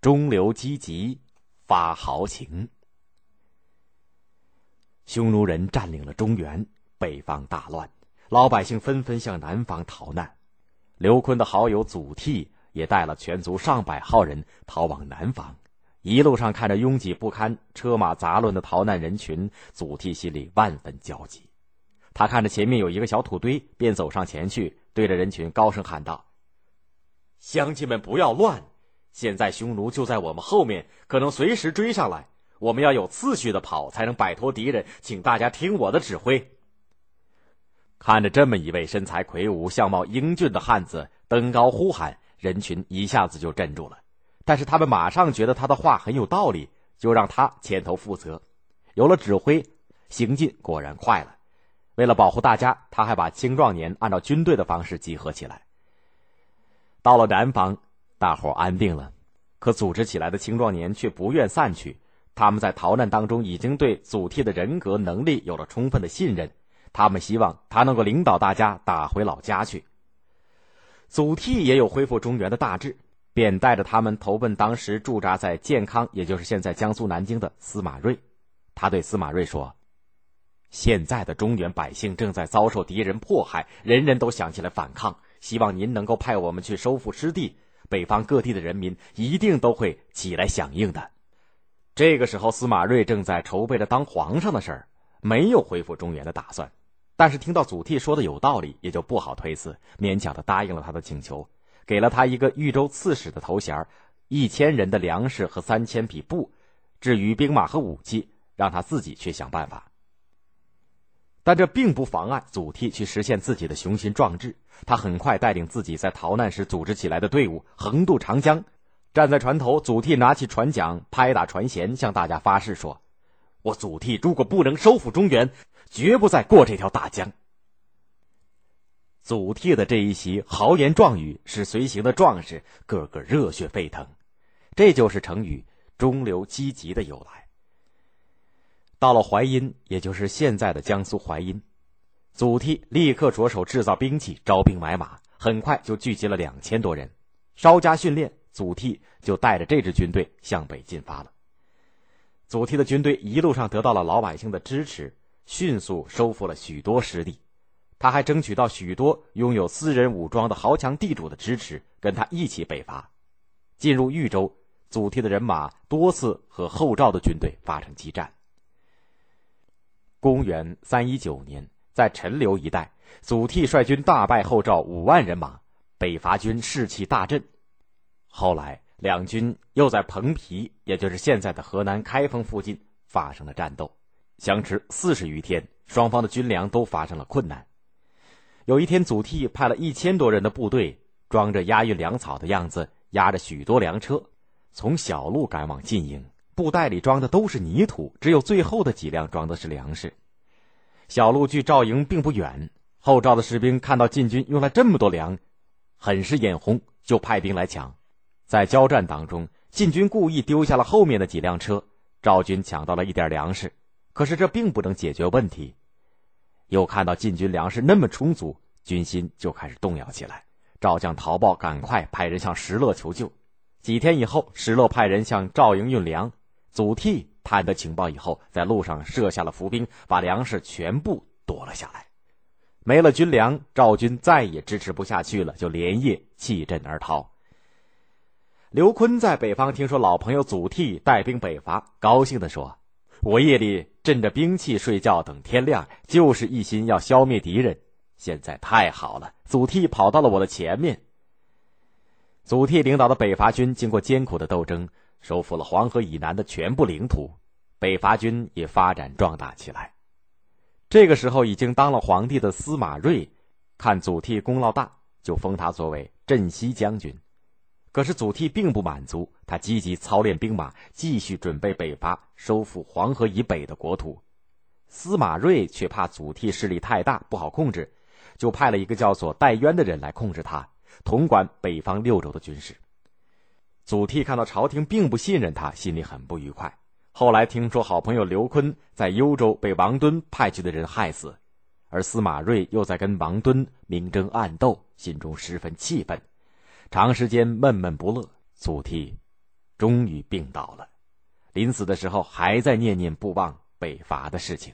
中流击楫，发豪情。匈奴人占领了中原，北方大乱，老百姓纷纷向南方逃难。刘坤的好友祖逖也带了全族上百号人逃往南方。一路上看着拥挤不堪、车马杂乱的逃难人群，祖逖心里万分焦急。他看着前面有一个小土堆，便走上前去，对着人群高声喊道：“乡亲们，不要乱！现在匈奴就在我们后面，可能随时追上来。我们要有次序的跑，才能摆脱敌人。请大家听我的指挥。”看着这么一位身材魁梧、相貌英俊的汉子登高呼喊，人群一下子就镇住了。但是他们马上觉得他的话很有道理，就让他牵头负责。有了指挥，行进果然快了。为了保护大家，他还把青壮年按照军队的方式集合起来。到了南方，大伙安定了，可组织起来的青壮年却不愿散去。他们在逃难当中已经对祖逖的人格能力有了充分的信任，他们希望他能够领导大家打回老家去。祖逖也有恢复中原的大志。便带着他们投奔当时驻扎在建康，也就是现在江苏南京的司马睿。他对司马睿说：“现在的中原百姓正在遭受敌人迫害，人人都想起来反抗。希望您能够派我们去收复失地，北方各地的人民一定都会起来响应的。”这个时候，司马睿正在筹备着当皇上的事儿，没有恢复中原的打算。但是听到祖逖说的有道理，也就不好推辞，勉强的答应了他的请求。给了他一个豫州刺史的头衔一千人的粮食和三千匹布，至于兵马和武器，让他自己去想办法。但这并不妨碍祖逖去实现自己的雄心壮志。他很快带领自己在逃难时组织起来的队伍横渡长江，站在船头，祖逖拿起船桨，拍打船舷，向大家发誓说：“我祖逖如果不能收复中原，绝不再过这条大江。”祖逖的这一席豪言壮语，使随行的壮士个个热血沸腾，这就是成语“中流击楫”的由来。到了淮阴，也就是现在的江苏淮阴，祖逖立刻着手制造兵器、招兵买马，很快就聚集了两千多人。稍加训练，祖逖就带着这支军队向北进发了。祖逖的军队一路上得到了老百姓的支持，迅速收复了许多失地。他还争取到许多拥有私人武装的豪强地主的支持，跟他一起北伐。进入豫州，祖逖的人马多次和后赵的军队发生激战。公元三一九年，在陈留一带，祖逖率军大败后赵五万人马，北伐军士气大振。后来，两军又在彭皮，也就是现在的河南开封附近发生了战斗，相持四十余天，双方的军粮都发生了困难。有一天，祖逖派了一千多人的部队，装着押运粮草的样子，押着许多粮车，从小路赶往晋营。布袋里装的都是泥土，只有最后的几辆装的是粮食。小路距赵营并不远，后赵的士兵看到晋军用了这么多粮，很是眼红，就派兵来抢。在交战当中，晋军故意丢下了后面的几辆车，赵军抢到了一点粮食，可是这并不能解决问题。又看到晋军粮食那么充足，军心就开始动摇起来。赵将陶豹赶快派人向石勒求救。几天以后，石勒派人向赵营运粮。祖逖探得情报以后，在路上设下了伏兵，把粮食全部夺了下来。没了军粮，赵军再也支持不下去了，就连夜弃阵而逃。刘坤在北方听说老朋友祖逖带兵北伐，高兴地说。我夜里枕着兵器睡觉，等天亮，就是一心要消灭敌人。现在太好了，祖逖跑到了我的前面。祖逖领导的北伐军经过艰苦的斗争，收复了黄河以南的全部领土，北伐军也发展壮大起来。这个时候，已经当了皇帝的司马睿，看祖逖功劳大，就封他作为镇西将军。可是祖逖并不满足，他积极操练兵马，继续准备北伐，收复黄河以北的国土。司马睿却怕祖逖势力太大，不好控制，就派了一个叫做戴渊的人来控制他，统管北方六州的军事。祖逖看到朝廷并不信任他，心里很不愉快。后来听说好朋友刘琨在幽州被王敦派去的人害死，而司马睿又在跟王敦明争暗斗，心中十分气愤。长时间闷闷不乐，祖逖终于病倒了，临死的时候还在念念不忘北伐的事情。